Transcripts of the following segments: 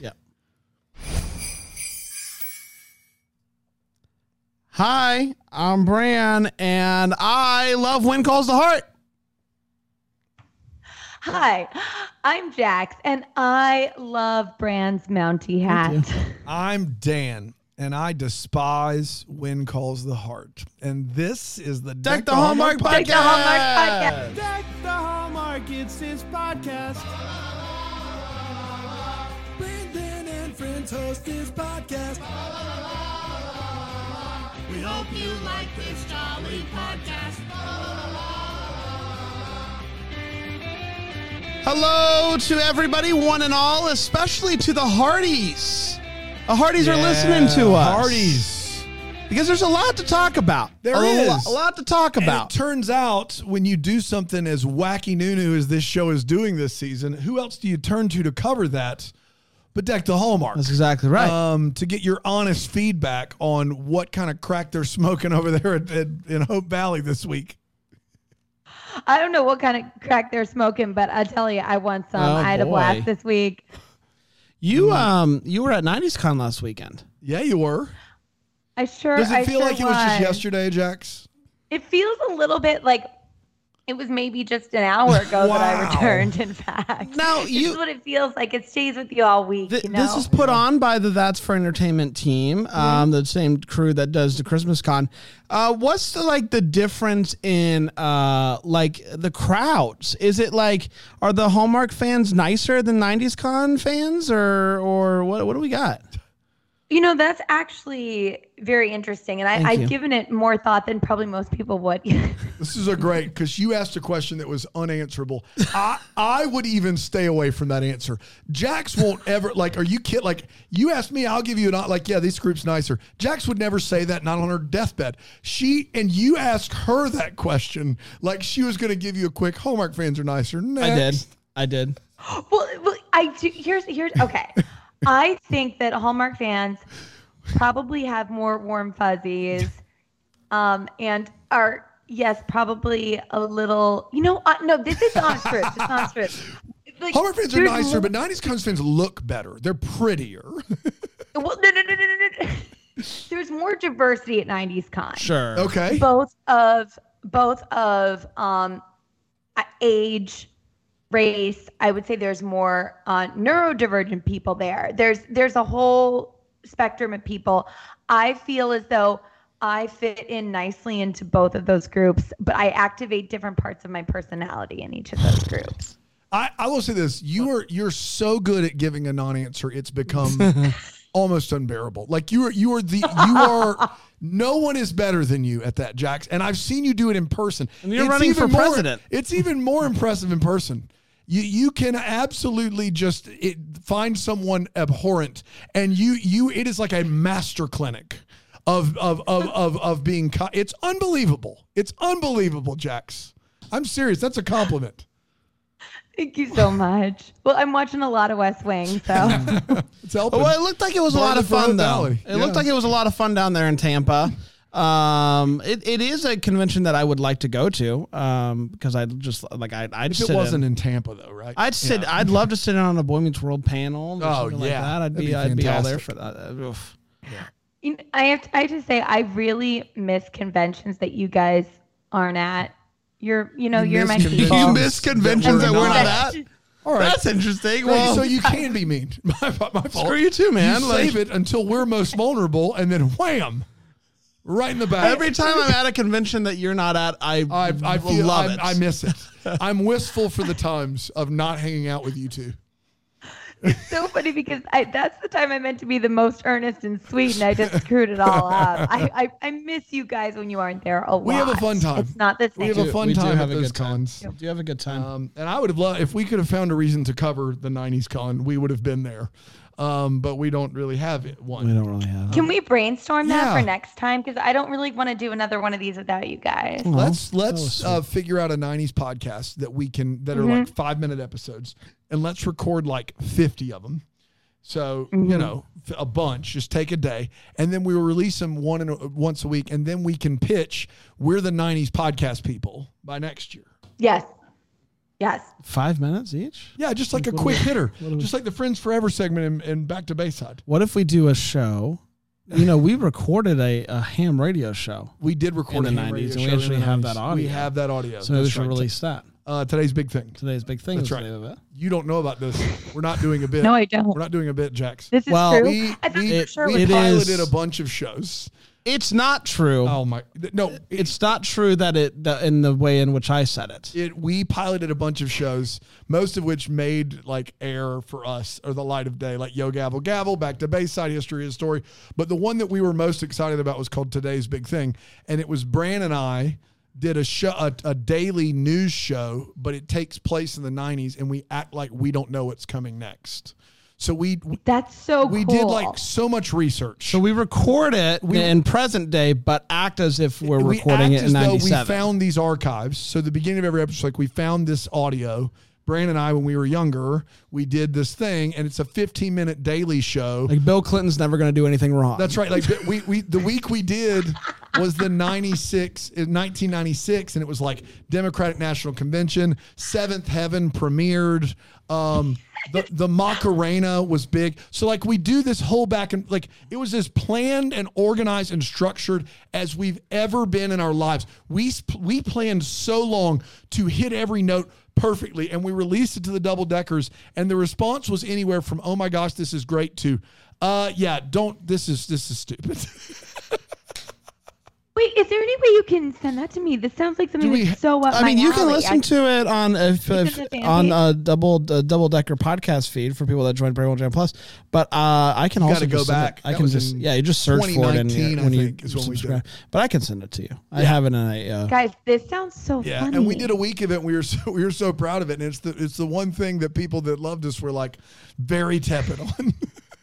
Yeah. Hi, I'm Bran, and I love When Calls the Heart. Hi, I'm Jax, and I love Bran's Mountie hat. I'm Dan, and I despise when calls the heart. And this is the Deck the Hallmark podcast. Deck the Hallmark podcast. Deck the Hallmark, it's his podcast. Friends host this podcast. We hope you like this jolly podcast. Hello to everybody, one and all, especially to the Hardys. The Hardys are listening to us. Hardys. Because there's a lot to talk about. There a, lo- is. a lot to talk And about. it turns out when you do something as wacky nunu as this show is doing this season, who else do you turn to to cover that but Deck the Hallmark? That's exactly right. Um, to get your honest feedback on what kind of crack they're smoking over there at, at, in Hope Valley this week. I don't know what kind of crack they're smoking, but I tell you, I want some. Oh, I had a blast this week. you um you were at 90s Con last weekend. Yeah, you were. I sure. Does it I feel sure like it was just yesterday, Jax? It feels a little bit like it was maybe just an hour ago that I returned. In fact, Now, this you- is what it feels like. It stays with you all week. Th- you know? This is put on by the That's for Entertainment team, um, the same crew that does the Christmas con. Uh, what's the like the difference in uh, like the crowds? Is it like are the Hallmark fans nicer than '90s Con fans, or or what? What do we got? You know, that's actually very interesting. And I, I've given it more thought than probably most people would. This is a great because you asked a question that was unanswerable. I I would even stay away from that answer. Jax won't ever like. Are you kidding? Like you asked me, I'll give you an like. Yeah, this group's nicer. Jax would never say that. Not on her deathbed. She and you asked her that question like she was going to give you a quick. Hallmark fans are nicer. I did. I did. well, well, I do. Here's, here's, okay. I think that Hallmark fans probably have more warm fuzzies um, and are, yes, probably a little, you know, uh, no, this is honest truth. It's honest truth. Like, Hallmark fans are nicer, more- but '90s cons fans look better. They're prettier. Well, no, no, no, no, no, no. There's more diversity at 90s Con. Sure. okay. both of both of um uh, age race i would say there's more uh, neurodivergent people there. There's there's a whole spectrum of people. I feel as though i fit in nicely into both of those groups but i activate different parts of my personality in each of those groups. I, I will say this: you are you're so good at giving a non-answer, it's become almost unbearable. Like you are you are the you are no one is better than you at that, Jax. And I've seen you do it in person. And you're It's running even for more- president. It's even more impressive in person. You you can absolutely just it, find someone abhorrent, and you you it is like a master clinic. Of, of, of, of, of being, ki- it's unbelievable. It's unbelievable, Jax. I'm serious. That's a compliment. Thank you so much well i'm watching a lot of west wing so It's helping. Well, it looked like it was a Part lot of of the fun, though. Valley. It looked Yeah. like it was a lot of fun down there in Tampa. Um, it, it is a convention that I would like to go to. Um, because I just like I I'd If sit it wasn't in, in Tampa, though, right? I'd sit. Yeah. I'd love to sit in on a Boy Meets World panel. Or Oh, something like yeah. that. I'd That'd be, be I'd be all there for that. Uh, oof. You know, I have to, I have to say I really miss conventions that you guys aren't at. You're you know You you're miss my conventions people. You miss conventions that that we're we're not not at. All right. That's interesting. Right, Well, so you can be mean. my, my fault. screw you too, man. You Like, save it until we're most vulnerable, and then wham, right in the back. every time I'm at a convention that you're not at, I I, I feel love I, it. I miss it. I'm wistful for the times of not hanging out with you two. so funny because I that's the time I meant to be the most earnest and sweet, and I just screwed it all up. I, I, I miss you guys when you aren't there a lot. We have a fun time. It's not the same. We have a fun we do time have at a those good time. cons. Do you have a good time? Um, and I would have loved if we could have found a reason to cover the '90s con. We would have been there, um, but we don't really have it. One. we don't really have. Can we brainstorm that Yeah. for next time? Because I don't really want to do another one of these without you guys. let's let's uh, figure out a 90s podcast that we can that are Mm-hmm. like five minute episodes and let's record like 50 of them so Mm-hmm. you know a bunch just take a day and then we will release them one in a, once a week and then we can pitch we're the 90s podcast people by next year Yes. Yes. Five minutes each. Yeah, just like a quick we- hitter, what we- just like the Friends Forever segment in, in Back to Bayside. What if we do a show? You know, we recorded a, a ham radio show, We did record In the a ham 90s, radio and we actually have that audio. We have that audio. so maybe we should right. release that. Uh, today's big thing. Today's big thing. That's is right. the name of it. You don't know about this. We're not doing a bit. No, I don't. We're not doing a bit, Jax. This is Well, true. we- I thought we- it- sure we it was it piloted is- a bunch of shows. It's not true. Oh my! No, It's not true that it that in the way in which I said it. it we piloted a bunch of shows, most of which made like air for us or the light of day, like Yo Gavel Gavel, Back to Bayside, History is Story. But the one that we were most excited about was called Today's Big Thing, and it was Bran and I did a show, a, a daily news show, but it takes place in the '90s, and we act like we don't know what's coming next. So we That's so we cool. did like so much research. So we record it in present day, but act as if we're we recording act it in as though we found these archives. So the beginning of every episode, like we found this audio. Brandon and I, when we were younger, we did this thing, and it's a 15 minute daily show. Like Bill Clinton's never going to do anything wrong. That's right. Like we, we the week we did was the 96 in 1996 and it was like Democratic National Convention, Seventh Heaven premiered. Um the the Macarena was big. So like we do this whole back and like it was as planned and organized and structured as we've ever been in our lives. We we planned so long to hit every note perfectly and we released it to the double deckers and the response was anywhere from oh my gosh this is great to uh yeah don't this is this is stupid Wait, is there any way you can send that to me? This sounds like something we- that's so up I my mean, you can alley. listen I- to it on if, if it a on a double a double decker podcast feed for people that join Braille Jam Plus. But uh, I can also gotta go just send it- back. I That can was just in yeah, you just search for it and 2019, I when you think, is when we did subscribe. But I can send it to you. I have it in a. Uh, Guys, this sounds so yeah funny. and we did a week of it and we were so we were so proud of it and it's the it's the one thing that people that loved us were like very tepid on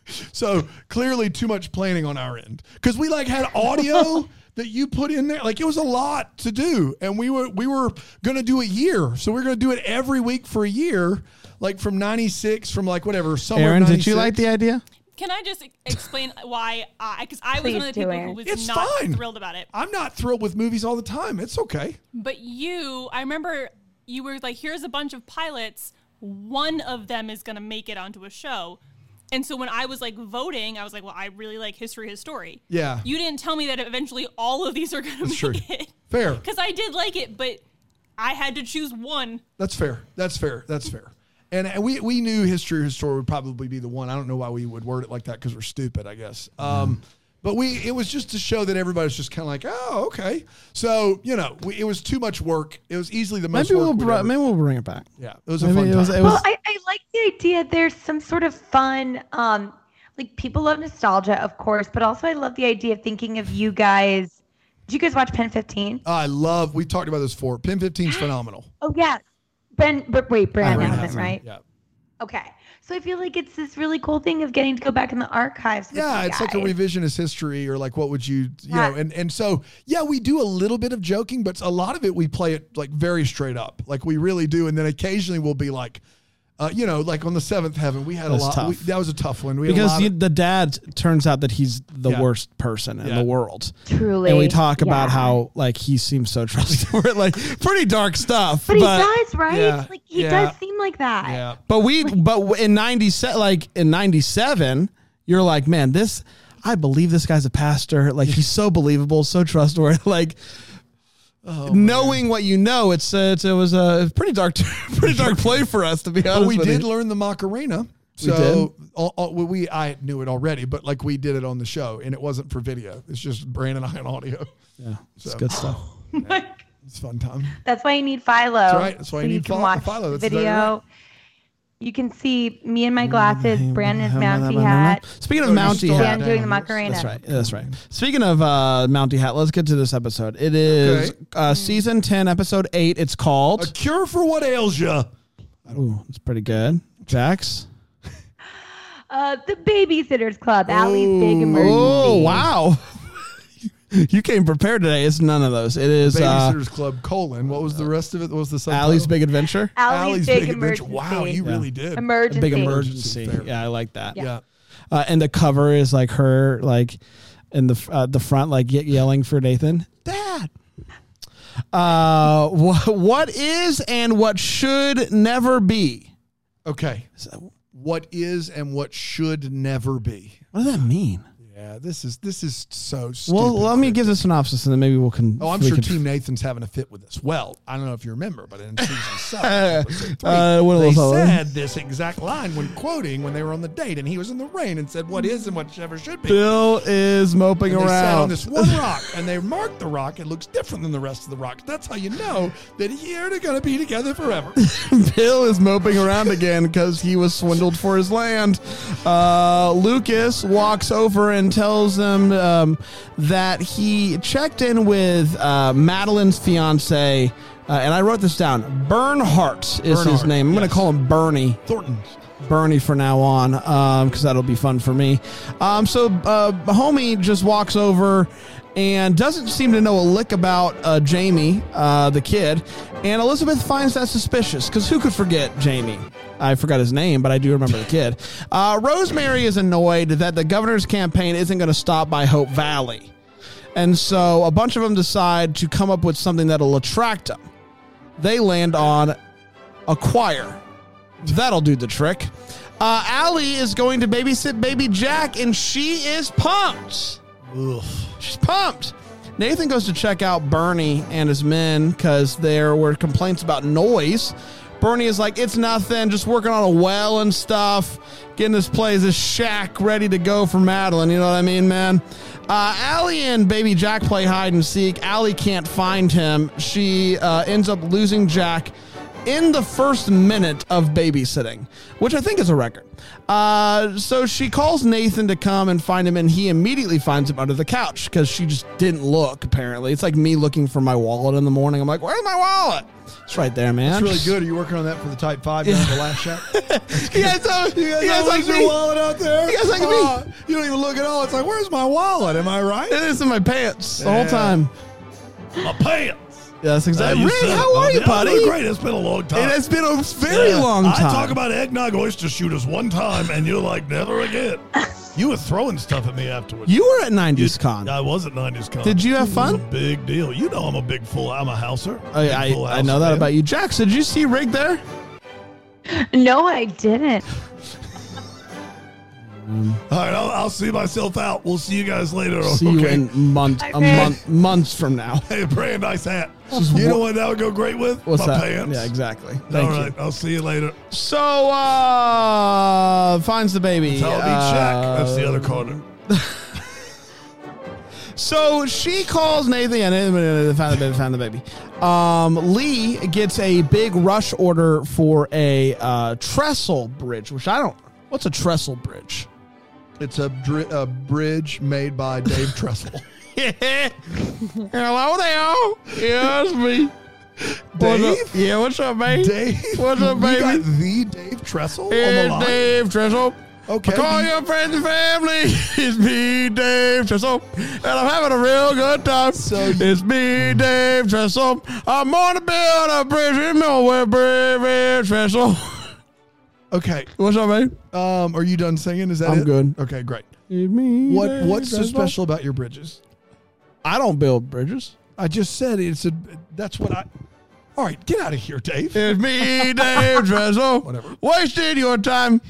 so clearly too much planning on our end because we like had audio that you put in there like it was a lot to do and we were we were gonna do a year so we are gonna do it every week for a year like from 96 from like whatever summer of Aaron, did you like the idea? Can I just explain why I, because I was one of the people Aaron. who was It's not fine. thrilled about it. i'm not thrilled with movies all the time it's okay But you, I remember you were like, here's a bunch of pilots. One of them is going to make it onto a show. And so when I was like voting, I was like, well, I really like History His Story. Yeah. You didn't tell me that eventually all of these are going to make true. it. fair Because I did like it, but I had to choose one. That's fair. That's fair. That's fair. And and we we knew history or story would probably be the one. I don't know why we would word it like that because we're stupid, I guess. Um, but we it was just to show that everybody's just kind of like, oh, okay. So you know, we, it was too much work. It was easily the most. Maybe work we'll br- maybe we'll bring it back. yeah, it was a fun it was time. it was. Well, I, I like the idea. There's some sort of fun. Um, like people love nostalgia, of course, but also I love the idea of thinking of you guys. Did you guys watch Pen 15? I love. We talked about this before. Pin 15 is phenomenal. Oh yeah, Ben, but wait, Brandon Brandon hasn't, hasn't, right? Yeah. Okay. So I feel like it's this really cool thing of getting to go back in the archives. Yeah, it's like a revisionist history, or like what would you, you Yeah. know, and and so yeah, we do a little bit of joking, but a lot of it we play it like very straight up, like we really do, and then occasionally we'll be like, uh, you know, like on the seventh heaven, we had That's a lot. We, that was a tough one. We had a because lot you, of- the dad turns out that he's the Yeah. worst person in Yeah. the world. Truly. And we talk about how like he seems so trustworthy, like pretty dark stuff. But he does, right? yeah, like he yeah. does seem like that. yeah, But we, but in '97, like in '97, you're like, man, this. I believe this guy's a pastor. Like he's so believable, so trustworthy. Like Oh, knowing what you know, it's, uh, it's it was a pretty dark, pretty dark play for us to be honest. but we with did you. learn the Macarena. We So all- all- we I knew it already, but like we did it on the show, and it wasn't for video. It's just Brandon and I on audio. Yeah, it's good stuff. It's fun time. That's why you need Philo. right. That's why so you you need can Philo- watch Philo. the That's video. right. You can see me in my glasses, Brandon's Mountie hat, Speaking of you Mountie hat, Dan doing the down. Macarena. That's right. That's right. Speaking of uh, Mountie Hat, let's get to this episode. It is Okay. uh, season 10, episode 8. It's called. A cure for what ails you. Ooh, it's pretty good. Jax. Uh, the Babysitters Club, Allie's Big Emergency. Oh, wow. you came prepared today. It's none of those. It is uh, Babysitters Club colon. What was the rest of it? What was the subtitle? Allie's Big Adventure. Allie's, Big, Emergency. Wow, you really did. Emergency. Big Emergency. emergency. Yeah, I like that. yeah. Uh, and the cover is like her, like in the uh, the front, like ye- yelling for Nathan, Dad. Uh, wh- what is and what should never be? Okay. What is and what should never be. What does that mean? Yeah, this is this is so stupid. Well, let me give the synopsis and then maybe we'll can. Oh, I'm sure can- Team Nathan's having a fit with this. Well, I don't know if you remember, but in season seven, three, Uh, they said this exact line when quoting when they were on the date, and he was in the rain and said, "What is and whatever should be." Bill is moping And they sat on this one rock, and they marked the rock. It looks different than the rest of the rocks. That's how you know that here they're going to be together forever. Bill is moping around again because he was swindled for his land. Uh, Lucas walks over and tells them um, that he checked in with uh, Madeline's fiance. Uh, and I wrote this down. Bernhardt is his name. I'm going to call him Bernie. Thornton. Bernie for now on because that'll be fun for me. Um, so uh, homie just walks over and doesn't seem to know a lick about uh, Jamie, uh, the kid. And Elizabeth finds that suspicious because who could forget Jamie? I forgot his name, but I do remember the kid. Uh, Rosemary is annoyed that the governor's campaign isn't going to stop by Hope Valley. And so a bunch of them decide to come up with something that'll attract them. They land on a choir. That'll do the trick. Uh, Allie is going to babysit baby Jack, and she is pumped. Ugh. She's pumped. Nathan goes to check out Bernie and his men because there were complaints about noise. Bernie is like, it's nothing, just working on a well and stuff, getting this place, this shack ready to go for Madeline. You know what I mean, man? Uh, Allie and baby Jack play hide and seek. Allie can't find him. She uh, ends up losing Jack in the first minute of babysitting, which I think is a record. Uh, so she calls Nathan to come and find him, and he immediately finds him under the couch because she just didn't look, apparently. It's like me looking for my wallet in the morning. I'm like, where's my wallet? It's right there, man. That's really good. Are you working on that for the Type 5 down the last shot? You guys, you guys like your me? wallet out there? You guys like me? Uh, You don't even look at all. It's like, where's my wallet? Am I right? It is in my pants the whole time. My pants. Yeah, that's exactly. Uh, Ray, how are you, I'm buddy? doing great. It's been a long time. It has been a very Yeah. long time. I talk about eggnog oyster shooters one time, and you're like, never again. You were throwing stuff at me afterwards. you were at 90s Con. I was at 90s Con. Did you have It was fun? a big deal. You know I'm a big full. I'm a houser. I, I, Full I know that fan. about you. Jax, did you see Rig there? No, I didn't. All right, I'll, I'll see myself out. We'll see you guys later. See okay. you in months, a Okay. month, months from now. Hey, brand nice hat. You know what that would go great with? What's My that? pants. Yeah, exactly. Thank All you. I'll see you later. So, uh, finds the baby. Tell me, Shaq. That's the other corner. So she calls Nathan. Yeah, Nathan found the baby. Found the baby. Um, Lee gets a big rush order for a uh, trestle bridge, which I don't. What's a trestle bridge? It's a, dri- a bridge made by Dave Trestle. Hello there. Yes, me. What's up? Dave? Yeah, what's up, baby? Dave? What's up, baby? We got the Dave Trestle on the It's? Dave Trestle. Okay. Call your friends and family. It's me, Dave Tressel, and I'm having a real good time. So you- it's me, Dave Tressel. I'm going to build a bridge in Millway, Dave Trestle. Okay. What's up, man? Um, are you done singing? Is that I'm it? good. Okay, great. It's me. What Dave What's so Trestle. special about your bridges? I don't build bridges. I just said it's a. That's what I. All right, get out of here, Dave. It's me, Dave Trestle. Whatever. Wasted your time.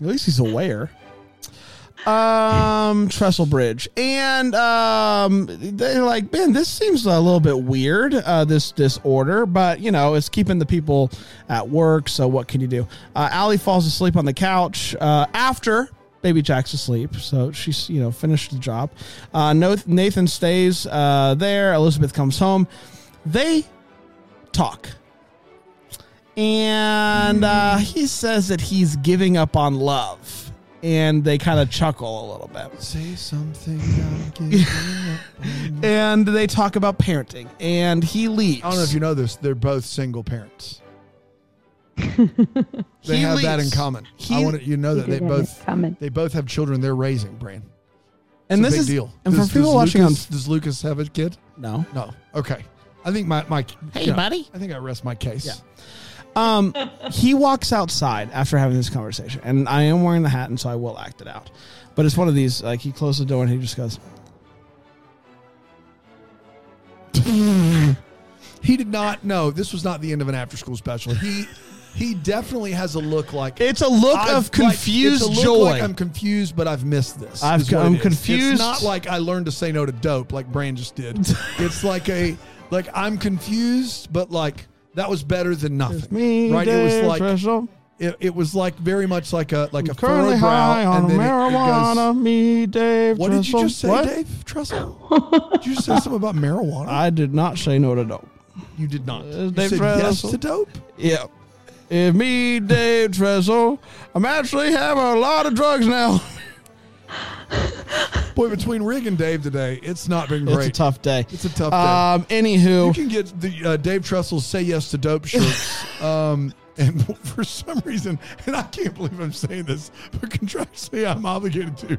At least he's aware. Um, Trestle Bridge, and um, they're like, man, this seems a little bit weird. Uh, this this order, but you know, it's keeping the people at work. So what can you do? Uh, Allie falls asleep on the couch uh, after Baby Jack's asleep, so she's you know finished the job. Uh, Nathan stays uh, there. Elizabeth comes home. They talk and uh, he says that he's giving up on love, and they kind of chuckle a little bit, Say something. I'm giving up. and they talk about parenting, and he leaves. I don't know if you know this. They're both single parents. They He have that in common. He- I want you to know that they both they both have children they're raising. Bran. and It's this a big is deal. and does, for people watching Lucas, does Lucas have a kid? no, No. Okay. I think my my. Hey, you know, buddy. I think I rest my case. Yeah. Um, he walks outside after having this conversation, and I am wearing the hat, and so I will act it out. But it's one of these like he closes the door and he just goes, he did not. know this was not the end of an after school special. He he definitely has a look like It's a look I've, of like, confused it's a look joy. Like I'm confused, but I've missed this. I've- is what I'm it is. confused. It's not like I learned to say no to dope, like Brand just did. it's like a like I'm confused, but like that was better than nothing. Me, right? it was Dave like it, it was like very much like a like a currently furrowed brow, high on and then it- it marijuana. goes- me, Dave. what did you Tressel. just say, What? Dave Trussell? did you just say something about marijuana? I did not say no to dope. you did not. Uh, You Dave said yes to dope. Yeah. If me, Dave Tressel, I'm actually having a lot of drugs now. Boy, between Rig and Dave today, it's not been great. It's a tough day. It's a tough day. Um, You anywho, can get the uh, Dave Trestle's "Say Yes to Dope" shirts. um, and for some reason, and I can't believe I'm saying this, but contractually I'm obligated to.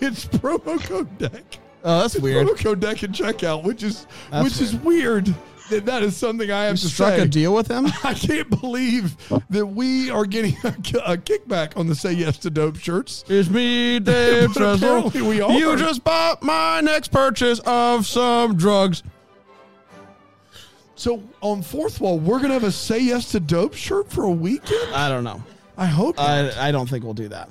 It's promo code deck. oh, that's weird. Promo code deck and checkout, which is That's which is weird. That that is something I have You to struck say. a deal with him. I can't believe that we are getting a, a kickback on the "Say Yes to Dope" shirts. It's me, Dave But we are. You just bought my next purchase of some drugs. So on fourth wall, we're gonna have a "Say Yes to Dope" shirt for a weekend. I don't know. I hope. not. I, I don't think we'll do that.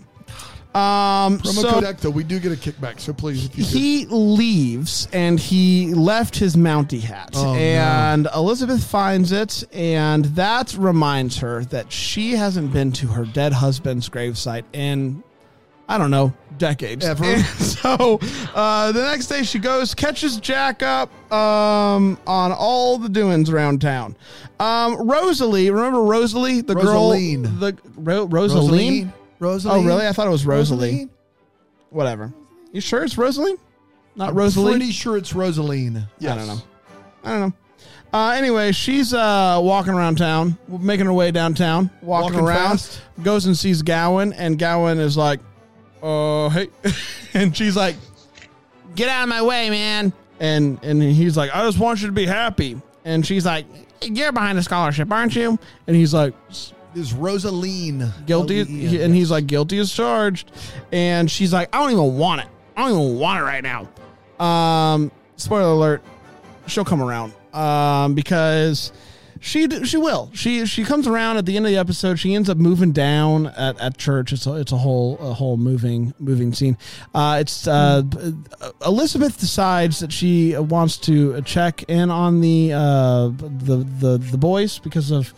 Um, Promo so code we do get a kickback. So please, if you could. he leaves and he left his Mountie hat. Oh, no. and Elizabeth finds it, and that reminds her that she hasn't been to her dead husband's gravesite in, I don't know, decades. Ever. And so uh, the next day she goes, catches Jack up um, on all the doings around town. Um, Rosalie, remember Rosalie, the Rosaleen. girl, the Ro- Rosaleen? Rosaleen. Oh, really? I thought it was Rosalie. Rosaleen? Whatever. You sure it's Rosalie? Not Rosalie? pretty sure it's Rosaleen. Yes. I don't know. I don't know. Uh, anyway, she's uh, walking around town, making her way downtown, walking, Walking around, fast? goes and sees Gowen, and Gowen is like, "Oh, hey," and she's like, "Get out of my way, man!" And and he's like, "I just want you to be happy," and she's like, "You're behind a scholarship, aren't you?" And he's like, Is Rosaleen guilty and he's like guilty as charged. And she's like i don't even want it. I don't even want it right now. Um spoiler alert she'll come around. Um because she she will. She she comes around at the end of the episode. She ends up moving down at, at church. It's a, it's a whole a whole moving moving scene. Uh it's uh elizabeth decides that she wants to check in on the uh the the the boys because of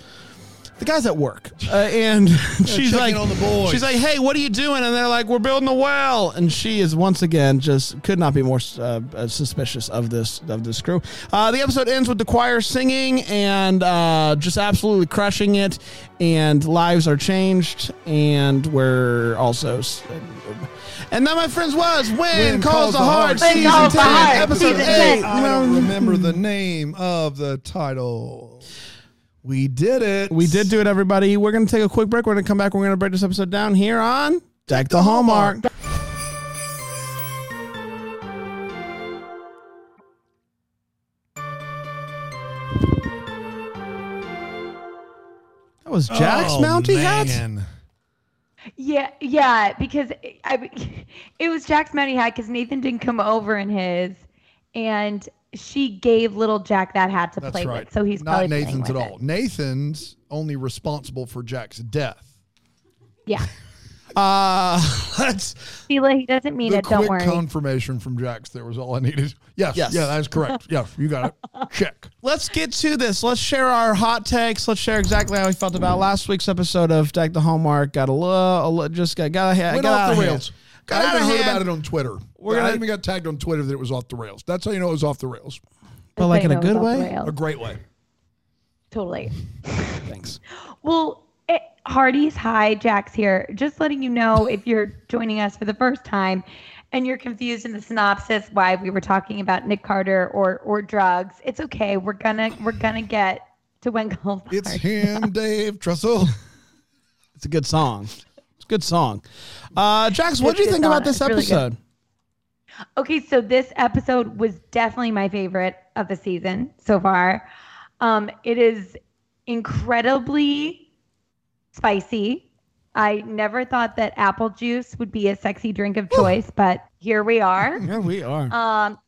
the guys at work, uh, and she's like, on the boys. she's like, "Hey, what are you doing?" And they're like, "We're building a well." And she is once again just could not be more uh, uh, suspicious of this of this crew. Uh, the episode ends with the choir singing and uh, just absolutely crushing it, and lives are changed, and we're also. And that, my friends, was when, calls the heart, season ten, episode eight. I don't remember the name of the title. We did it. We did do it, everybody. We're going to take a quick break. We're going to come back. We're going to break this episode down here on Deck the Hallmark. That was Jack's oh, Mountie hat? man. Yeah, yeah, because it, I, it was Jack's Mountie hat because Nathan didn't come over in his, and she gave little Jack that hat to That's play right. with. So he's not probably playing Nathan's at all. it. Nathan's only responsible for Jack's death. Yeah, Uh, let's. Sheila, he doesn't mean it. Don't quick worry. confirmation from Jack's there was all I needed. Yes, Yes. yeah, that's correct. yeah, you got it. Check. Let's get to this. Let's share our hot takes. Let's share exactly how we felt about last week's episode of Deck the Hallmark. Got a little, a little just got got, got Went out off of the hand. Rails. Got I out even heard hand. about it on Twitter. We're I gonna- even got tagged on Twitter that it was off the rails. That's how you know it was off the rails. But like in a good you know it's off way? A great way. Totally. Thanks. Well, eh, it, Hardy's hi, Jack's here. Just letting you know if you're joining us for the first time and you're confused in the synopsis why we were talking about Nick Carter or or drugs. It's okay. We're gonna we're gonna get to when calls It's him, Dave Trussell. It's a good song. Good song. Uh, Jax, what do you think about this It's really good. episode? Okay, so this episode was definitely my favorite of the season so far. Um, it is incredibly spicy. I never thought that apple juice would be a sexy drink of choice, but here we are. Yeah, we are. Um,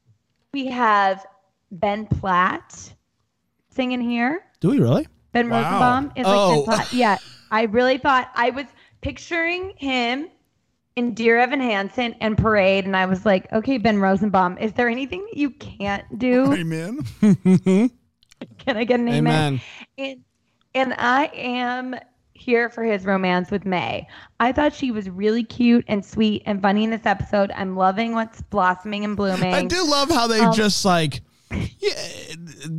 we have Ben Platt singing here. Do we really? Ben Wow. Rosenbaum is like Oh. Ben Platt. Yeah, I really thought I was picturing him in Dear Evan Hansen and Parade, and I was like, okay, Ben Rosenbaum, is there anything that you can't do? Amen. Can I get an amen? Amen. And, and I am here for his romance with May. I thought she was really cute and sweet and funny in this episode. I'm loving what's blossoming and blooming. I do love how they Um, just like yeah,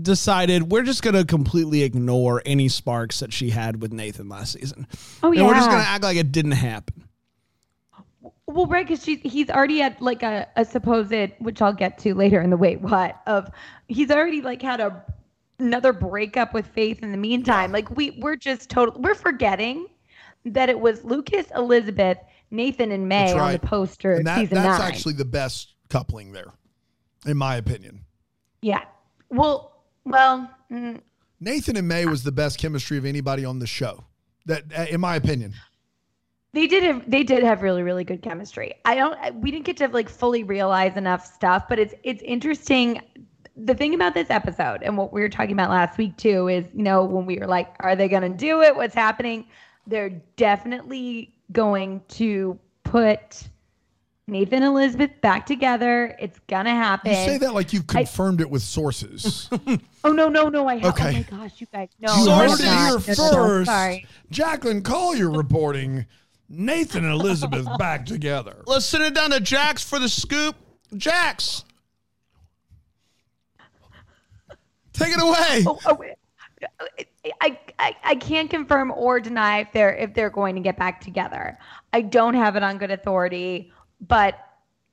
decided we're just gonna completely ignore any sparks that she had with Nathan last season. Oh And we're just gonna act like it didn't happen. Well, right, because he's already had like a, a supposed, which I'll get to later in the wait what of he's already like had a another breakup with Faith in the meantime. Like we we're just total we're forgetting that it was Lucas, Elizabeth, Nathan, and May That's on the poster And that, season that's nine. actually the best coupling there, in my opinion. Yeah. Well, well, mm, Nathan and May was the best chemistry of anybody on the show. That, uh, in my opinion. They did have they did have really really good chemistry. I don't we didn't get to like fully realize enough stuff, but it's it's interesting. The thing about this episode and what we were talking about last week too is you know when we were like, are they going to do it? What's happening? They're definitely going to put Nathan and Elizabeth back together. It's gonna happen. You say that like you've confirmed it with sources. Oh no no no! I have. Oh okay. Oh my gosh, you guys. No, you I heard have it not. here No, no, no, first. Sorry. Jacqueline Collier reporting Nathan and Elizabeth back together. Let's send it down to Jax for the scoop. Jax, take it away. Oh, oh, I, I I can't confirm or deny if they're if they're going to get back together. I don't have it on good authority, but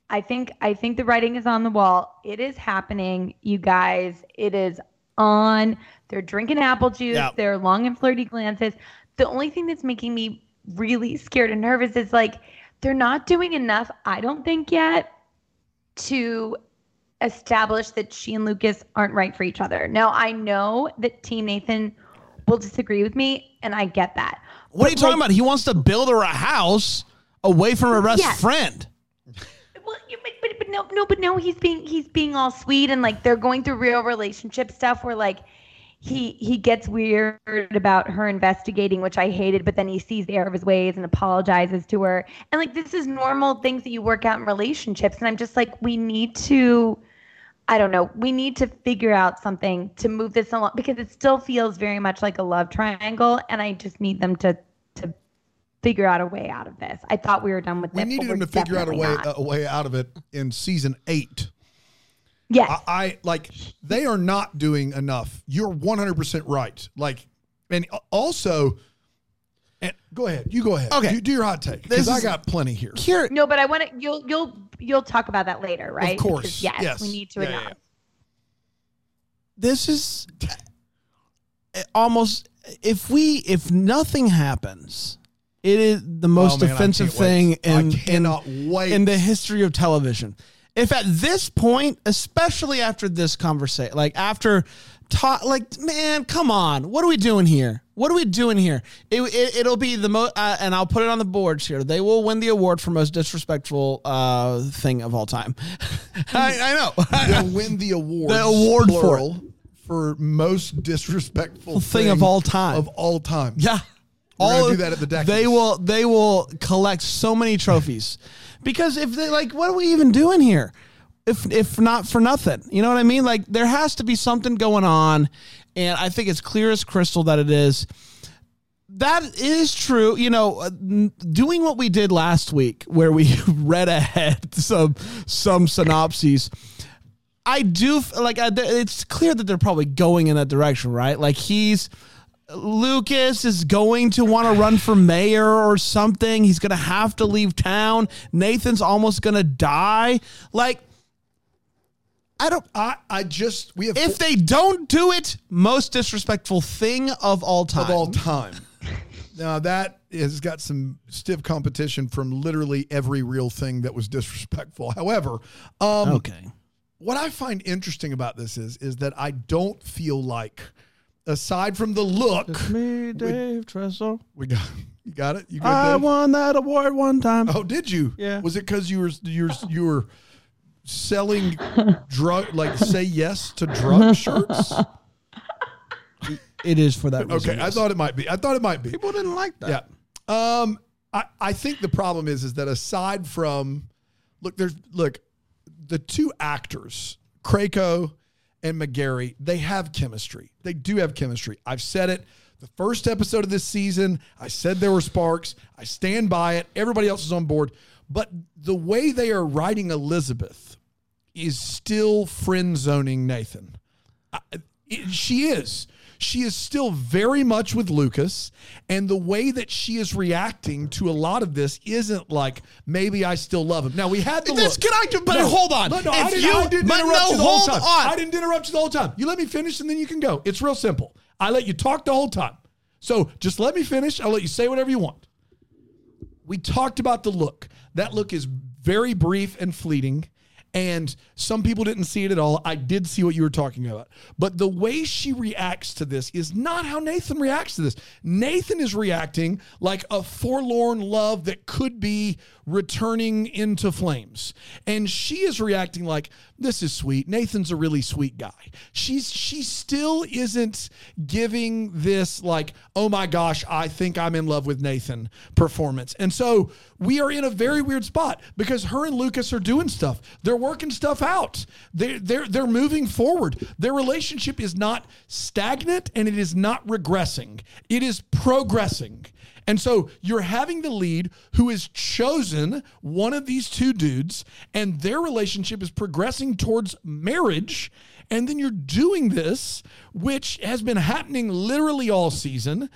I think I think the writing is on the wall. It is happening, you guys. It is on. They're drinking apple juice. Yeah. They're long and flirty glances. The only thing that's making me really scared and nervous is like they're not doing enough. I don't think yet to establish that she and Lucas aren't right for each other. Now I know that Team Nathan will disagree with me, and I get that. What are you But, talking about? He wants to build her a house away from her best Yes. friend. Well, but, but, but no, no, but no. He's being he's being all sweet and like they're going through real relationship stuff where like he he gets weird about her investigating, which I hated. But then he sees the error of his ways and apologizes to her. And like this is normal things that you work out in relationships. And I'm just like, we need to. I don't know. We need to figure out something to move this along because it still feels very much like a love triangle, and I just need them to figure out a way out of this. I thought we were done with We it. but needed we're him to figure out a way not. a way out of it in season eight. Yes. I, I like they are not doing enough. You're 100 percent right. Like, and also, and go ahead. You go ahead. Okay. You do your hot take because I got plenty here. Here, no, but I want to. You'll you'll you'll talk about that later, right? Of course. Because, yes, Yes. We need to Yeah, yeah, announce. this is eh, almost if we if nothing happens, it is the most Oh, man, offensive thing in in, in the history of television. If at this point, especially after this conversation, like after talk, like man, come on, what are we doing here? What are we doing here? It, it, it'll be the most, uh, and I'll put it on the boards here. They will win the award for most disrespectful uh, thing of all time. I, I know. They'll win the award. The award for plural, for most disrespectful Thing of all time. Of all time. Yeah. We're of- do that at the Decades. They will they will collect so many trophies. because if they like what are we even doing here? If if not for nothing. You know what I mean? Like there has to be something going on and I think it's clear as crystal that it is. That is true. You know, uh, doing what we did last week where we read ahead some some synopses I do like it's clear that they're probably going in that direction, right? Like he's Lucas is going to want to run for mayor or something. He's going to have to leave town. Nathan's almost going to die. Like I don't I, I just we have if they don't do it, most disrespectful thing of all time. of all time. now that has got some stiff competition from literally every real thing that was disrespectful. However, um, okay. what I find interesting about this is is that I don't feel like, aside from the look, Me, Dave Tressel. we got you got it. You good? I Dave? won that award one time. Oh, did you? Yeah. Was it because you were you were you were selling drug like say yes to drug shirts? It is for that reason. Okay, I yes. thought it might be. I thought it might be. people didn't like that. Yeah. Um, I, I think the problem is is that aside from look, there's look, the two actors, Krakow and McGarry, they have chemistry. They do have chemistry. I've said it. The first episode of this season, I said there were sparks. I stand by it. Everybody else is on board. But the way they are writing Elizabeth is still friend zoning Nathan. I- it- she is. She is still very much with Lucas, and the way that she is reacting to a lot of this isn't like maybe I still love him. Now we had the This- look. can I do- but hold on. No, no, I If didn't, you- I didn't interrupt no, you the whole hold time. on. I didn't interrupt you the whole time. You let me finish, and then you can go. It's real simple. I let you talk the whole time. So just let me finish. I'll let you say whatever you want. We talked about the look. That look is very brief and fleeting. And some people didn't see it at all. I did see what you were talking about. But the way she reacts to this is not how Nathan reacts to this. Nathan is reacting like a forlorn love that could be returning into flames. And she is reacting like, this is sweet. Nathan's a really sweet guy. She's she still isn't giving this like, oh my gosh, I think I'm in love with Nathan performance. And so we are in a very weird spot because her and Lucas are doing stuff. They're working stuff out. They're they're they're moving forward. Their relationship is not stagnant and it is not regressing. It is progressing. And so you're having the lead who has chosen one of these two dudes, and their relationship is progressing towards marriage. And then you're doing this, which has been happening literally all season,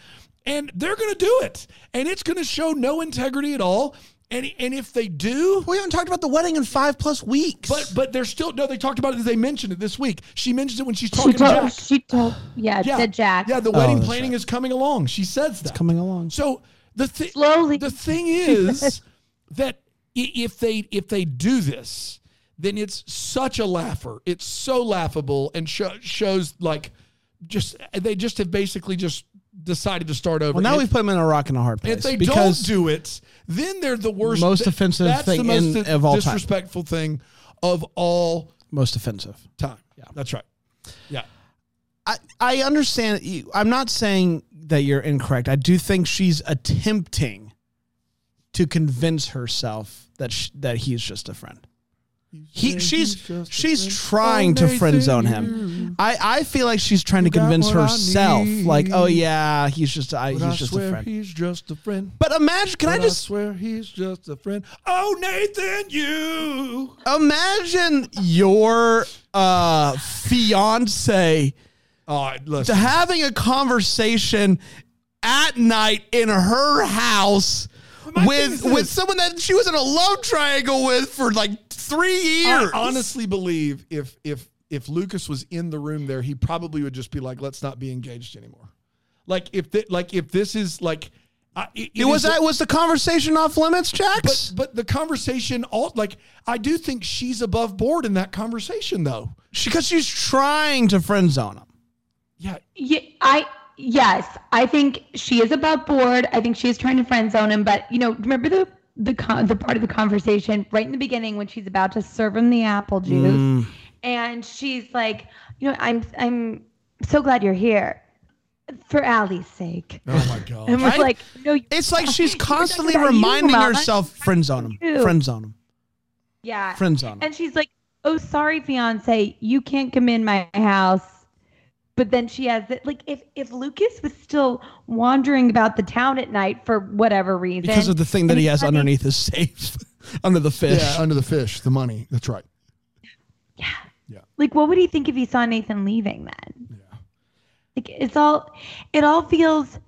and they're going to do it. And it's going to show no integrity at all. And, and if they do, We haven't talked about the wedding in five plus weeks. but but they're still no. They talked about it. They mentioned it this week. She mentions it when she's She talking to Jack. she told, yeah, it Yeah, said Jack. Yeah, the wedding that's planning is coming along. She says that coming along. So the thing Slowly. The thing is that if they if they do this, then it's such a laugher. It's so laughable and sho- shows like just they just have basically just decided to start over. well, now And we've put them in a rock and a hard place. if they don't do it, then they're the worst, Most offensive that's thing the most in- of all time. disrespectful thing of all most offensive. time. Yeah, that's right. Yeah. I, I understand. you- I'm not saying that you're incorrect. I do think she's attempting to convince herself that sh- that he's just a friend. He, she's she's trying to friend zone him. I, I feel like she's trying to convince herself, like, oh yeah, he's just I, he's I just a friend. he's just a friend. But imagine, can I just swear he's just a friend. Oh, Nathan, you. imagine your uh fiance listen. having a conversation at night in her house my with is with someone that she was in a love triangle with for like three years. I years. honestly believe if if if Lucas was in the room there, he probably would just be like, "Let's not be engaged anymore." Like if th- like if this is like, I, it, it was that was the conversation off limits, Jax? But but the conversation all like I do think she's above board in that conversation though. because she's trying to friend zone him. Yeah, Yeah, I yes, I think she is above board. I think she is trying to friend zone him. But you know, remember the the con- the part of the conversation right in the beginning when she's about to serve him the apple juice, mm. and she's like, you know, I'm I'm so glad you're here, for Allie's sake. Oh my god. And was Right? like, no, It's like she's constantly about you, reminding herself friend zone him, You. friend zone him, yeah, friend zone him. And she's like, "Oh, sorry, fiance, you can't come in my house." But then she has it like if if Lucas was still wandering about the town at night for whatever reason Because of the thing that he has having- underneath his safe, under the fish. Yeah, under the fish, the money. That's right. Yeah yeah like, what would he think if he saw Nathan leaving then? Yeah. Like, it's all, it all feels,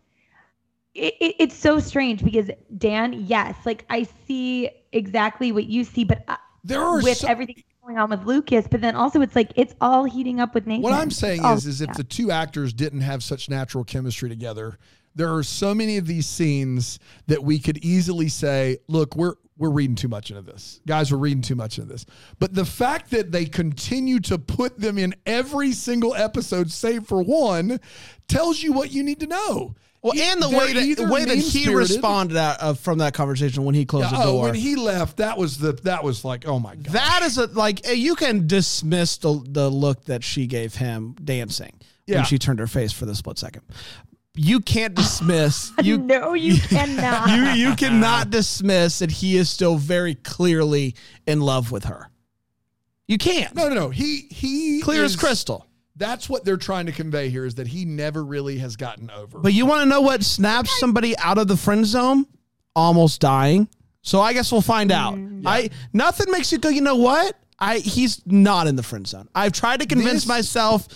it, it, it's so strange because Dan, yes, like I see exactly what you see, but uh, There are with so- everything going on with Lucas, but then also it's like it's all heating up with Nathan. What I'm saying It's all is, is if the two actors didn't have such natural chemistry together, there are so many of these scenes that we could easily say, "Look, we're we're reading too much into this, guys. We're reading too much into this." But the fact that they continue to put them in every single episode, save for one, tells you what you need to know. Well, and the way that, either way that he mean-spirited- responded out of, from that conversation when he closed the oh, door. when he left, that was the that was like, oh my god. that is a like eh, you can dismiss the the look that she gave him dancing Yeah. when she turned her face for the split second. You can't dismiss you no, you cannot. you you cannot dismiss that he is still very clearly in love with her. You can't. no, no, no. He he Clear as crystal. That's what they're trying to convey here is that he never really has gotten over. But you want to know what snaps somebody out of the friend zone? Almost dying. So I guess we'll find out. Mm, I nothing makes you go, you know what? I he's not in the friend zone. I've tried to convince This- myself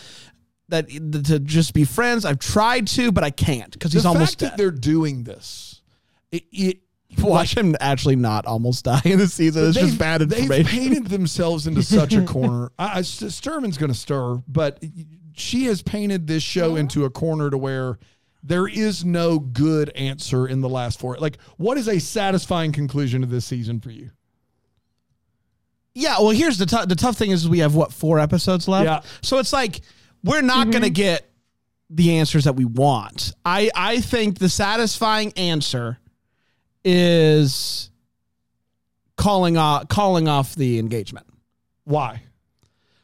that to just be friends. I've tried to, but I can't because he's the almost fact that dead. they're doing this, it, it Watch him actually not almost die in the season. It's just bad information. They've information. painted themselves into such a corner. I, I, Sturman's going to stir, but she has painted this show into a corner to where there is no good answer in the last four. Like, what is a satisfying conclusion to this season for you? Yeah, well, here's the tough. The tough thing is we have what four episodes left. Yeah. So it's like we're not going to mm-hmm. get the answers that we want. I I think the satisfying answer is calling off calling off the engagement Why?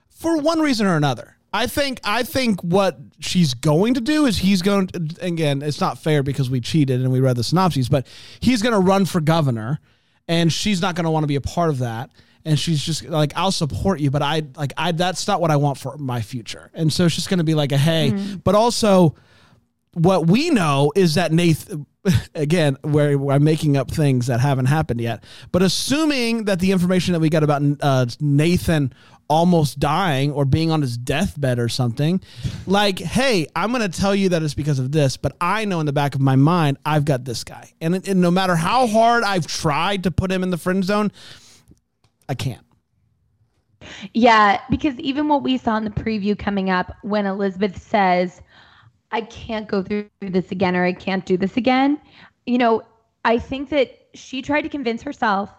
for one reason or another. I think I think what she's going to do is he's going to again, it's not fair because we cheated and we read the synopses, but he's going to run for governor and she's not going to want to be a part of that and she's just like I'll support you, but I like I that's not what I want for my future. And so it's just going to be like a hey, mm-hmm. but also what we know is that Nathan, again, where, I'm making up things that haven't happened yet, but assuming that the information that we got about uh, Nathan almost dying or being on his deathbed or something, like, hey, I'm going to tell you that it's because of this, but I know in the back of my mind, I've got this guy. And, and no matter how hard I've tried to put him in the friend zone, I can't. Yeah, because even what we saw in the preview coming up when Elizabeth says, I can't go through this again or I can't do this again, you know, I think that she tried to convince herself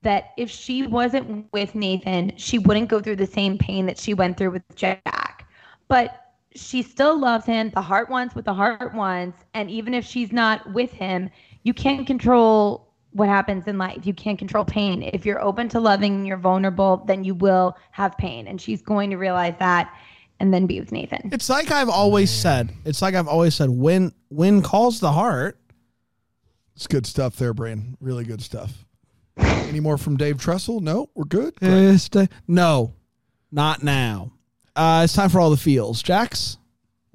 that if she wasn't with Nathan, she wouldn't go through the same pain that she went through with Jack. But she still loves him. The heart wants what the heart wants. And even if she's not with him, you can't control what happens in life. You can't control pain. If you're open to loving and you're vulnerable, then you will have pain. And she's going to realize that and then be with Nathan. It's like I've always said. It's like I've always said. When when calls the heart, It's good stuff there, Brand. Really good stuff. Any more from Dave Trussell? No, we're good. It's no, not now. Uh, it's time for all the feels. Jax.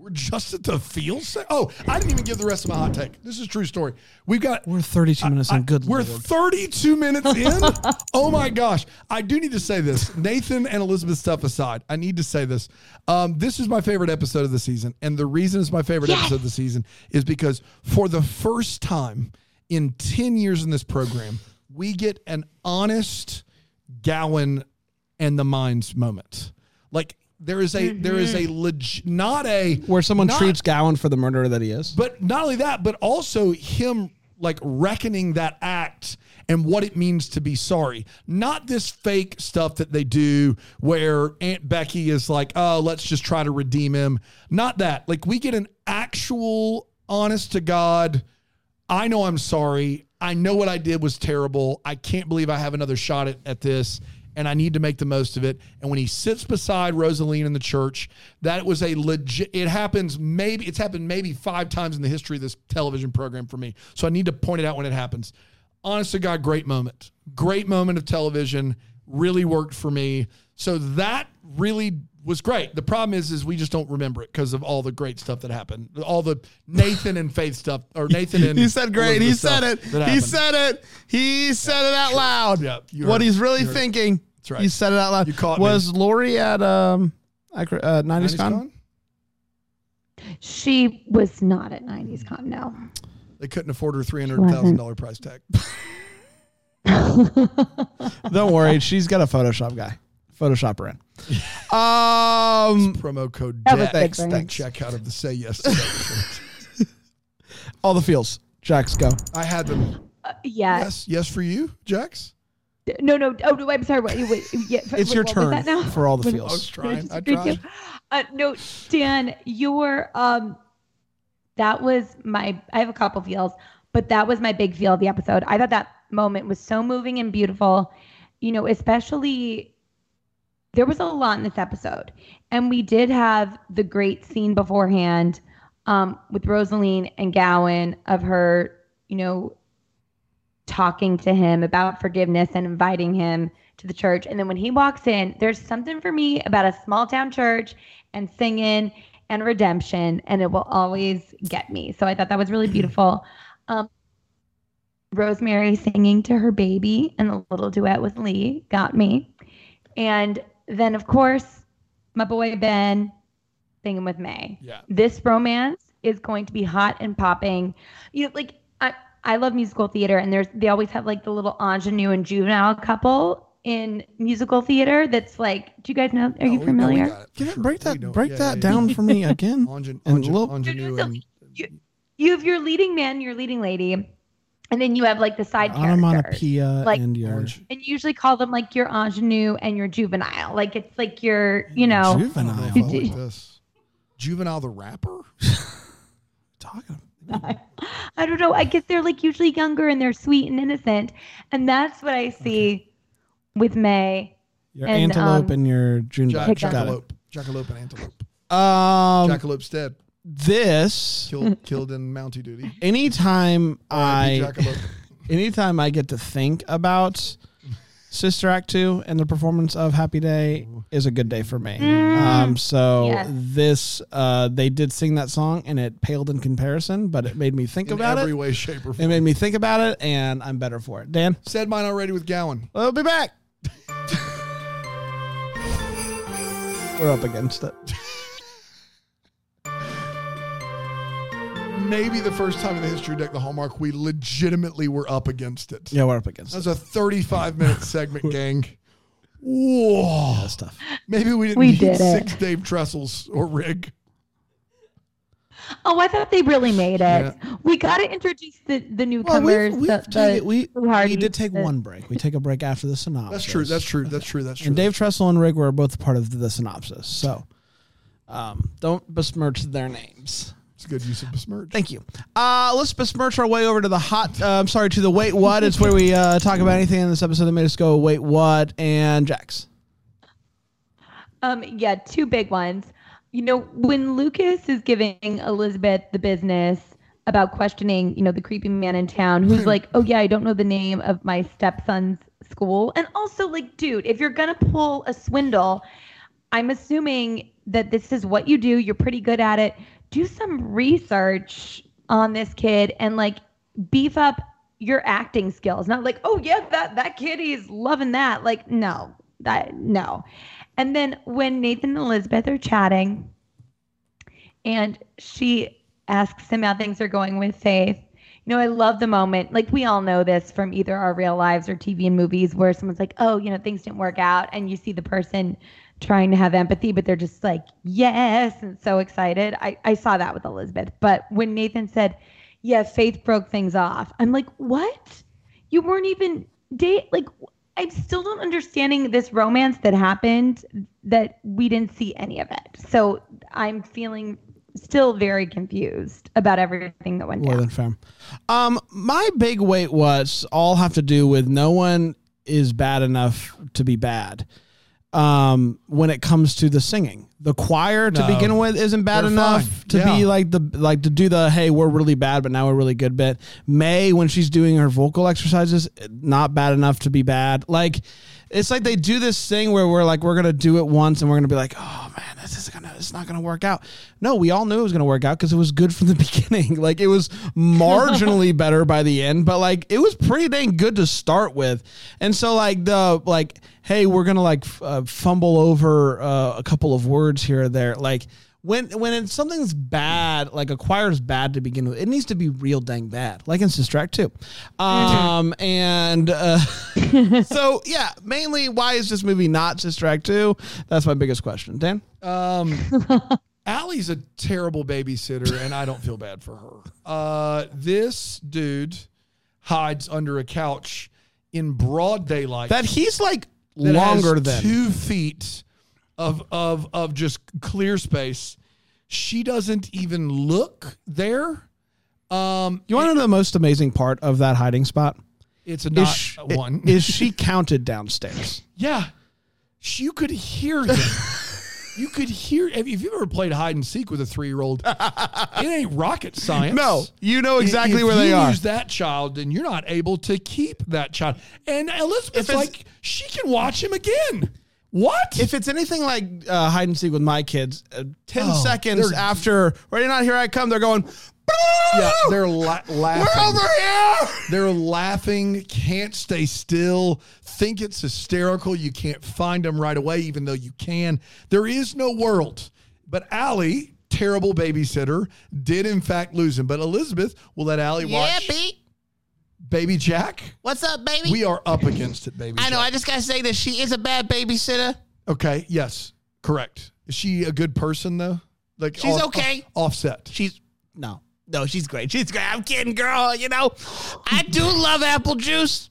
We're just at the field. Se- oh, I didn't even give the rest of my hot take. This is a true story. We've got We're 32 minutes in. Good We're lord. 32 minutes in. oh my gosh. I do need to say this. Nathan and Elizabeth stuff aside, I need to say this. Um, this is my favorite episode of the season. And the reason it's my favorite episode of the season is because for the first time in 10 years in this program, we get an honest Gowen and the Minds moment. Like there is a there is a mm-hmm. leg- not a Where someone not- treats Gowen for the murderer that he is. but not only that, but also him like reckoning that act and what it means to be sorry. Not this fake stuff that they do where Aunt Becky is like, oh, let's just try to redeem him. Not that. Like we get an actual, honest to God, I know I'm sorry. I know what I did was terrible. I can't believe I have another shot at, at this and I need to make the most of it. And when he sits beside Rosaleen in the church, that was a legit, it happens maybe, it's happened maybe five times in the history of this television program for me. So I need to point it out when it happens. Honest to God, great moment. Great moment of television. Really worked for me. So that really was great. The problem is, is we just don't remember it because of all the great stuff that happened. All the Nathan and Faith stuff, or Nathan and He said great. He said it. He said it. He said it out loud. Yeah, you what he's really You it. thinking. That's right. He said it out loud. You caught me. Was Lori at um at, uh, 90s, 90s Con? Con? She was not at 90s Con, no. They couldn't afford her three hundred thousand dollar price tag. Don't worry, she's got a Photoshop guy. Photoshop her in. Um, Promo code That was DAX big at brains. checkout of the Say Yes. to all the feels. Jax, go. I had them. Uh, yeah. Yes, yes for you, Jax. No, no. Oh, no, I'm sorry. Wait, wait, yeah, It's your what turn that now? for all the What- feels. I was trying. I Did you- tried. Uh, no, Dan, your um, that was my I have a couple feels, but that was my big feel of the episode. I thought that moment was so moving and beautiful. You know, especially there was a lot in this episode. And we did have the great scene beforehand um, with Rosaleen and Gowen of her, you know, talking to him about forgiveness and inviting him to the church. And then when he walks in, there's something for me about a small town church and singing and redemption, and it will always get me. So I thought that was really beautiful. Um, Rosemary singing to her baby and the little duet with Lee got me. And then, of course, my boy Ben singing with May. Yeah. This romance is going to be hot and popping. You know, like I, I love musical theater, and there's they always have like the little ingenue and juvenile couple in musical theater. That's like, do you guys know? Are you Oh, we- no, we familiar? got. Can I Sure. break that know. break Yeah, that yeah, down yeah. for me again? Ingen- And ingen- little- ingenue and- you, you have your leading man, your leading lady, and then you have like the side characters. Onomatopoeia Like- and your And you usually call them like your ingenue and your juvenile. Like it's like your, you know, I know juvenile. if I like this. Juvenile the rapper? talking. I don't know. I guess they're like usually younger and they're sweet and innocent. And that's what I see with May. Your And, antelope um, and your June Jack, Pick jackalope. Jackalope and antelope. Um, Jackalope's dead. This Killed, killed in Mountie duty. anytime I anytime I get to think about Sister Act 2 and the performance of Happy Day is a good day for me. Um, so Yes. this, uh, they did sing that song and it paled in comparison, but it made me think In about every it. way, shape, or It made me think about it and I'm better for it. Dan, Said mine already with Gowen. we'll be back. We're up against it. Maybe the first time in the history of Deck the Hallmark we legitimately were up against it. Yeah, we're up against That it. was a 35 minute segment, gang. Whoa. That's tough. Maybe we didn't We need did it. six Dave Trestles or Rig. Oh, I thought they really made it. Yeah. We got to introduce the, the Well, newcomers. we've, we've the, taken- the we, Hardys, we did take the- one break. We take a break after the synopsis. That's true. That's true. That's true. That's true. And Dave Tressel and Rick were both part of the synopsis. So um, don't besmirch their names. It's a good use of besmirch. Thank you. Uh, let's besmirch our way over to the hot. Uh, I'm sorry, to the wait what. It's where we uh, talk about anything in this episode that made us go wait what. And Jax. Um, yeah, two big ones. You know, when Lucas is giving Elizabeth the business about questioning, you know, the creepy man in town who's like, oh, yeah, I don't know the name of my stepson's school. And also, like, dude, if you're going to pull a swindle, I'm assuming that this is what you do. You're pretty good at it. Do some research on this kid and, like, beef up your acting skills. Not like, oh, yeah, that, that kid, he's loving that. Like, no, that, no. And then when Nathan and Elizabeth are chatting, and she asks him how things are going with Faith. You know, I love the moment. Like we all know this from either our real lives or TV and movies, where someone's like, "Oh, you know, things didn't work out," and you see the person trying to have empathy, but they're just like, "Yes," and so excited. I I saw that with Elizabeth, but when Nathan said, "Yeah, Faith broke things off," I'm like, "What? You weren't even date like." I'm still not understanding this romance that happened that we didn't see any of it. So I'm feeling still very confused about everything that went More down. than fair. Um, my big wait was all have to do with no one is bad enough to be bad. Um, when it comes to the singing, the choir to No. begin with isn't bad They're enough fine. to be Yeah. like the like to do the hey we're really bad but now we're really good bit. May when she's doing her vocal exercises, not bad enough to be bad. Like it's like they do this thing where we're like we're gonna do it once and we're gonna be like oh man this is gonna it's not gonna work out. No, we all knew it was gonna work out because it was good from the beginning. like it was marginally better by the end, but like it was pretty dang good to start with. And so like the like hey we're gonna like f- uh, fumble over uh, a couple of words here or there like. When when it's, something's bad, like a choir's bad to begin with, it needs to be real dang bad, like in Sister Act too. Um, and uh, so yeah, mainly why is this movie not Sister Act two? That's my biggest question. Dan, Um, Allie's a terrible babysitter, and I don't feel bad for her. Uh, this dude hides under a couch in broad daylight. that he's like that longer has than two feet of of of just clear space. She doesn't even look there. Um, You want to know the most amazing part of that hiding spot? it's a Is not sh- one. Is she counted downstairs? yeah, She- you could hear them. you could hear. If you've ever played hide and seek with a three year old, it ain't rocket science. No, you know exactly If where they are. Lose that child, then you're not able to keep that child. And Elizabeth's it's- like, she can watch him again. What? If it's anything like uh, hide and seek with my kids, uh, 10 Oh, seconds they're- after, ready not, here I come, they're going, yeah, they're la- laughing. we're over here. They're laughing, can't stay still, think it's hysterical. You can't find them right away, even though you can. There is no world. But Allie, terrible babysitter, did in fact lose him. But Elizabeth will let Allie watch Pete. Baby Jack. What's up, baby? We are up against it, baby. I know. Jack. I just gotta say that she is a bad babysitter. Okay, yes, correct. Is she a good person though? Like She's off- okay. offset. She's no, no, she's great. She's great. I'm kidding, girl. You know, I do love apple juice.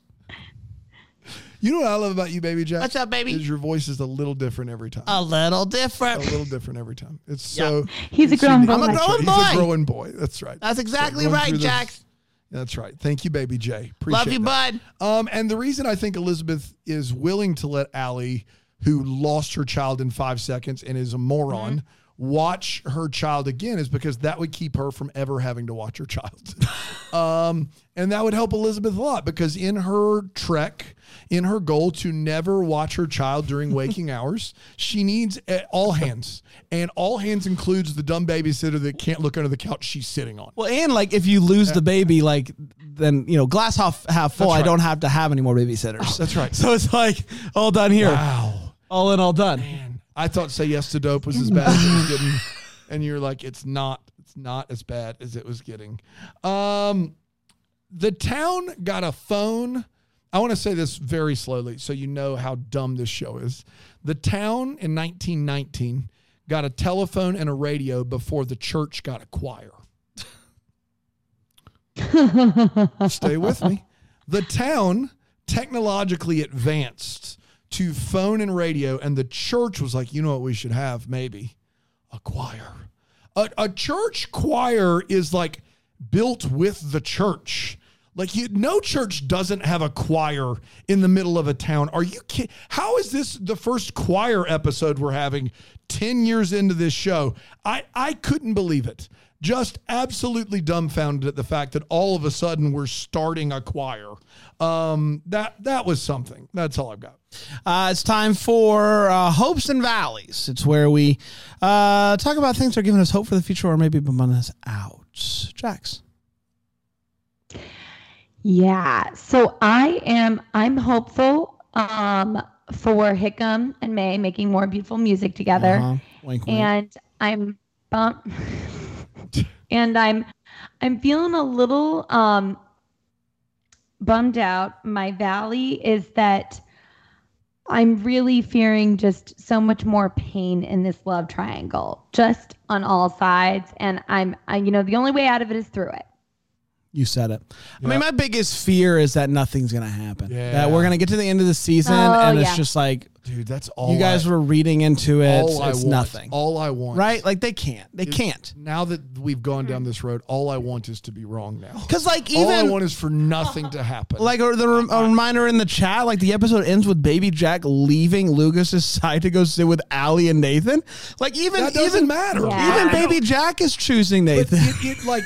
You know what I love about you, baby Jack? What's up, baby? Is your voice is a little different every time. A little different. a little different every time. It's so. He's a it's grown boy. I'm a That's grown boy. He's a growing boy. That's right. That's exactly going right, through this- Jax. That's right. Thank you, baby Jay. Appreciate Love you, that. bud. Um, and the reason I think Elizabeth is willing to let Allie, who lost her child in five seconds and is a moron, Mm-hmm. Watch her child again is because that would keep her from ever having to watch her child. um, and that would help Elizabeth a lot because in her trek, in her goal to never watch her child during waking hours, she needs all hands. And all hands includes the dumb babysitter that can't look under the couch she's sitting on. Well, and like if you lose the baby, like then you know glass half half full. That's I don't have to have any more babysitters. That's right. So it's like all done here, Wow. all in, all done. Man, I thought say yes to dope was as bad as it was getting, and you're like, it's not. It's not as bad as it was getting. Um, the town got a phone. I want to say this very slowly so you know how dumb this show is. The town in 1919 got a telephone and a radio before the church got a choir. Stay with me. The town technologically advanced to phone and radio, and the church was like, you know what we should have? Maybe a choir. A, a church choir is like built with the church. Like you, no church doesn't have a choir in the middle of a town. Are you kidding? How is this the first choir episode we're having 10 years into this show? I, I couldn't believe it. Just absolutely dumbfounded at the fact that all of a sudden we're starting a choir. Um, that that was something. That's all I've got. Uh, it's time for uh, hopes and valleys. It's where we uh, talk about things that are giving us hope for the future, or maybe bumming us out. Jax. Yeah. So I am I'm hopeful um for Hickam and May making more beautiful music together. Uh-huh. Wink, wink. And I'm bum and I'm I'm feeling a little um bummed out. My valley is that I'm really fearing just so much more pain in this love triangle, just on all sides. And I'm, I, you know, the only way out of it is through it. You said it. I mean, my biggest fear is that nothing's going to happen. Yeah. That we're going to get to the end of the season, Oh, and it's yeah. just like Dude, that's all you guys I, were reading into it. all I It's want. nothing. All I want. right? Like they can't. They can't. Now that we've gone down hmm. this road, all I want is to be wrong now. Because like even all I even want is for nothing to happen. like or the rem- a reminder in the chat, like the episode ends with Baby Jack leaving Lucas's side to go sit with Allie and Nathan. Like even that doesn't even matter. Yeah. even Baby Jack is choosing But Nathan. it, it like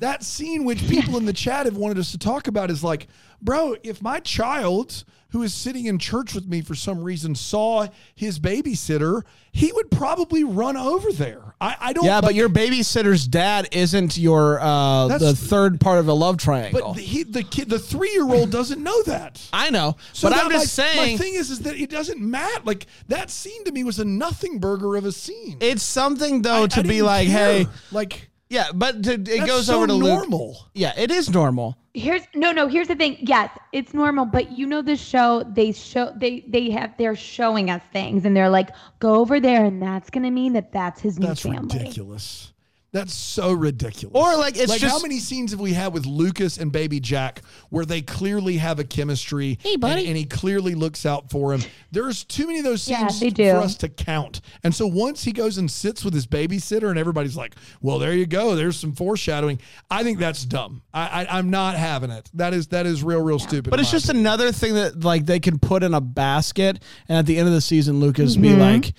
that scene which people in the chat have wanted us to talk about is like, bro, if my child who is sitting in church with me for some reason saw his babysitter, he would probably run over there. I, I don't yeah, but your babysitter's dad isn't your uh the third part of a love triangle. but the, he, the kid the three year old doesn't know that. I know, So but I'm just saying My thing is, is that it doesn't matter. Like that scene to me was a nothing burger of a scene. it's something though I- to I be like, care. hey, like yeah, but to, it that's goes so over to Luke. normal. Yeah, it is normal. Here's no, no. Here's the thing. Yes, it's normal, but you know the show. They show they they have they're showing us things, and they're like, go over there, and that's gonna mean that that's his new That's family. ridiculous. That's so ridiculous. Or, like, it's like how many scenes have we had with Lucas and Baby Jack where they clearly have a chemistry? Hey, buddy, and, and he clearly looks out for him. There's too many of those scenes they do. for us to count. And so once he goes and sits with his babysitter, and everybody's like, "Well, there you go. There's some foreshadowing." I think that's dumb. I, I I'm not having it. That is that is real real stupid. But it's just opinion. another thing that like they can put in a basket, and at the end of the season, Lucas Mm-hmm. be like,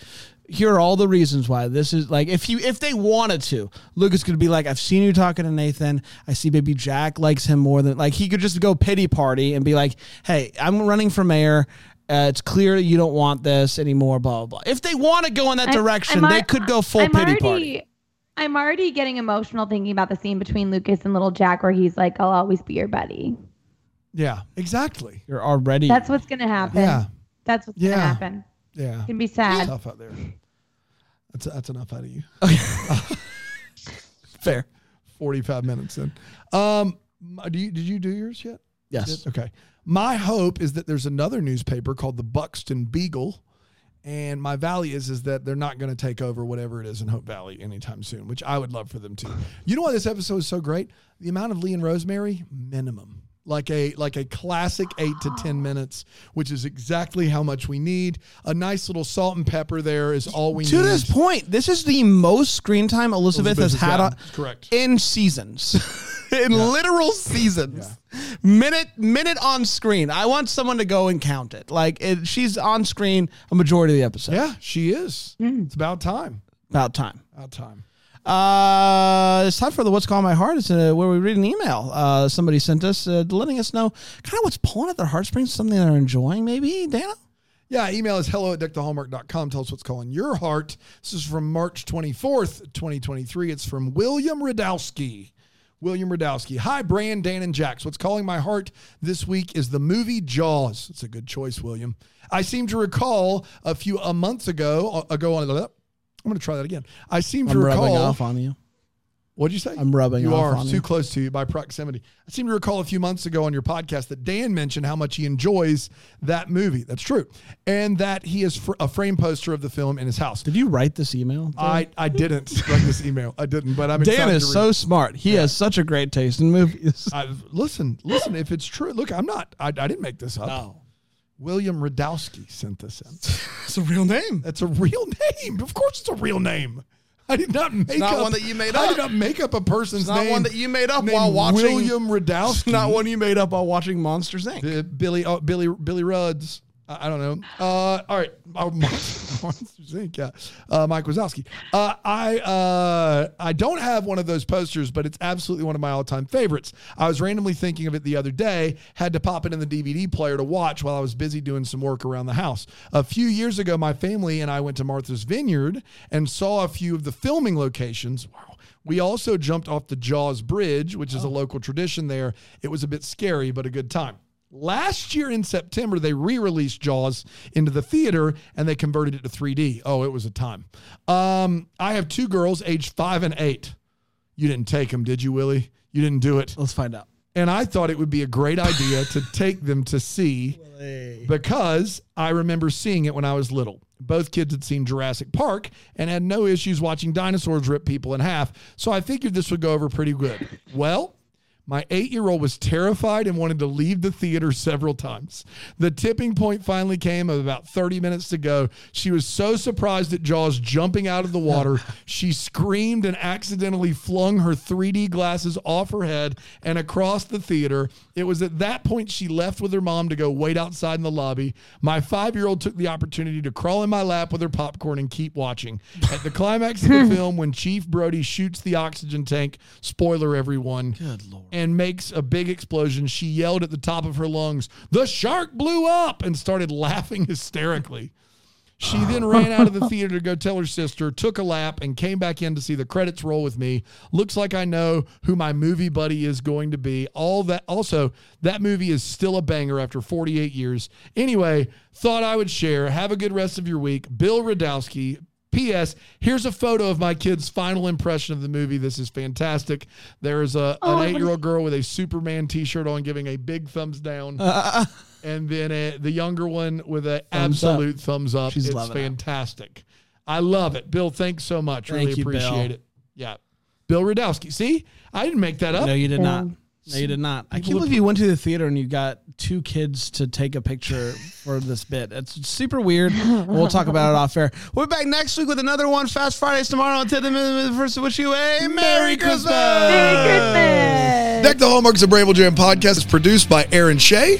"Here are all the reasons why this is like." If you if they wanted to, Lucas could be like, "I've seen you talking to Nathan. I see Baby Jack likes him more than like." He could just go pity party and be like, "Hey, I'm running for mayor." Uh, it's clear you don't want this anymore. Blah blah blah. If they want to go in that I- direction, I'm they could go full I'm pity already, party. I'm already getting emotional thinking about the scene between Lucas and Little Jack where he's like, "I'll always be your buddy." yeah, exactly. You're already That's what's gonna happen. Yeah. That's what's Yeah. gonna happen. Yeah, It's gonna be it's sad. tough out there. That's that's enough out of you. fair. 45 minutes in. Um, do you, did you do yours yet? Yes. Did? Okay. My hope is that there's another newspaper called the Buxton Beagle. And my valley is is that they're not going to take over whatever it is in Hope Valley anytime soon, which I would love for them to. You know why this episode is so great? The amount of Lee and Rosemary, minimum. Like a like a classic eight to ten minutes, which is exactly how much we need. A nice little salt and pepper there is all we need. to this point, this is the most screen time Elizabeth, Elizabeth has had on. Correct. in seasons, in literal seasons. Minute minute on screen. I want someone to go and count it. Like it, she's on screen a majority of the episode. Yeah, she is. Hmm. It's about time. About time. About time. Uh, it's time for the what's calling my heart. It's uh, where we read an email. Uh, somebody sent us, uh, letting us know kind of what's pulling at their heartstrings, something they're enjoying. Maybe Dana. Yeah, email is hello at deckthehallmark.com. Tell us what's calling your heart. This is from March 24th, 2023. It's from William Radowski. William Radowski. Hi, Brian, Dan, and Jax. What's calling my heart this week is the movie Jaws. It's a good choice, William. I seem to recall a few a months ago, uh, ago on I'm going to try that again. I seem to I'm recall. rubbing off on you. What'd you say? I'm rubbing on You off are on too you. close to you by proximity. I seem to recall a few months ago on your podcast that Dan mentioned how much he enjoys that movie. That's true, and that he is fr- a frame poster of the film in his house. Did you write this email? I, I didn't write this email. I didn't, but I'm Dan is to so smart. He has such a great taste in movies. I, listen, listen. If it's true, look, I'm not. I, I didn't make this up. William Radowski sent this in. It's a real name. That's a real name. Of course, it's a real name. I did not make not up one that you made up. I did not make up a person's It's not name. one that you made up while watching- William Radowski. It's not one you made up while watching Monsters Inc. Uh, Billy, oh, Billy, Billy Rudds. I, don't know. Uh, all right, oh. Yeah, uh, Mike Wazowski. Uh, I uh, I don't have one of those posters, but it's absolutely one of my all-time favorites. I was randomly thinking of it the other day. Had to pop it in the DVD player to watch while I was busy doing some work around the house. A few years ago, my family and I went to Martha's Vineyard and saw a few of the filming locations. Wow. We also jumped off the Jaws Bridge, which is a local tradition there. It was a bit scary, but a good time. Last year in September, they re released Jaws into the theater and they converted it to 3D. Oh, it was a time. Um, I have two girls aged five and eight. You didn't take them, did you, Willie? You didn't do it. Let's find out. And I thought it would be a great idea to take them to see because I remember seeing it when I was little. Both kids had seen Jurassic Park and had no issues watching dinosaurs rip people in half. So I figured this would go over pretty good. Well, my eight year old was terrified and wanted to leave the theater several times. The tipping point finally came of about 30 minutes to go. She was so surprised at Jaws jumping out of the water, she screamed and accidentally flung her 3D glasses off her head and across the theater. It was at that point she left with her mom to go wait outside in the lobby. My five year old took the opportunity to crawl in my lap with her popcorn and keep watching. At the climax of the film, when Chief Brody shoots the oxygen tank, spoiler everyone, Good lord. And makes a big explosion, she yelled at the top of her lungs, The shark blew up! and started laughing hysterically. She then ran out of the theater to go tell her sister, took a lap, and came back in to see the credits roll with me. Looks like I know who my movie buddy is going to be. All that also, that movie is still a banger after 48 years. Anyway, thought I would share. Have a good rest of your week. Bill Radowski. P.S. Here's a photo of my kid's final impression of the movie. This is fantastic. There is a Oh, an eight year old girl with a Superman T-shirt on, giving a big thumbs down, uh-uh. and then a, the younger one with an Thumbs up. absolute thumbs up. She's it's loving it. fantastic. I love it, Bill. Thanks so much. Thank really you, Bill. appreciate it. Yeah. Bill Radowski. See, I didn't make that up. No, you did not. Oh. Yeah. No, you did not. I People can't believe you went to the theater and you got two kids to take a picture for this bit. It's super weird. We'll talk about it off air. We're back next week with another one. Fast Fridays tomorrow. Until then, first, wish you a Merry Christmas. Merry Christmas. Deck the Hallmarks of Bramble Jam podcast is produced by Aaron Shea.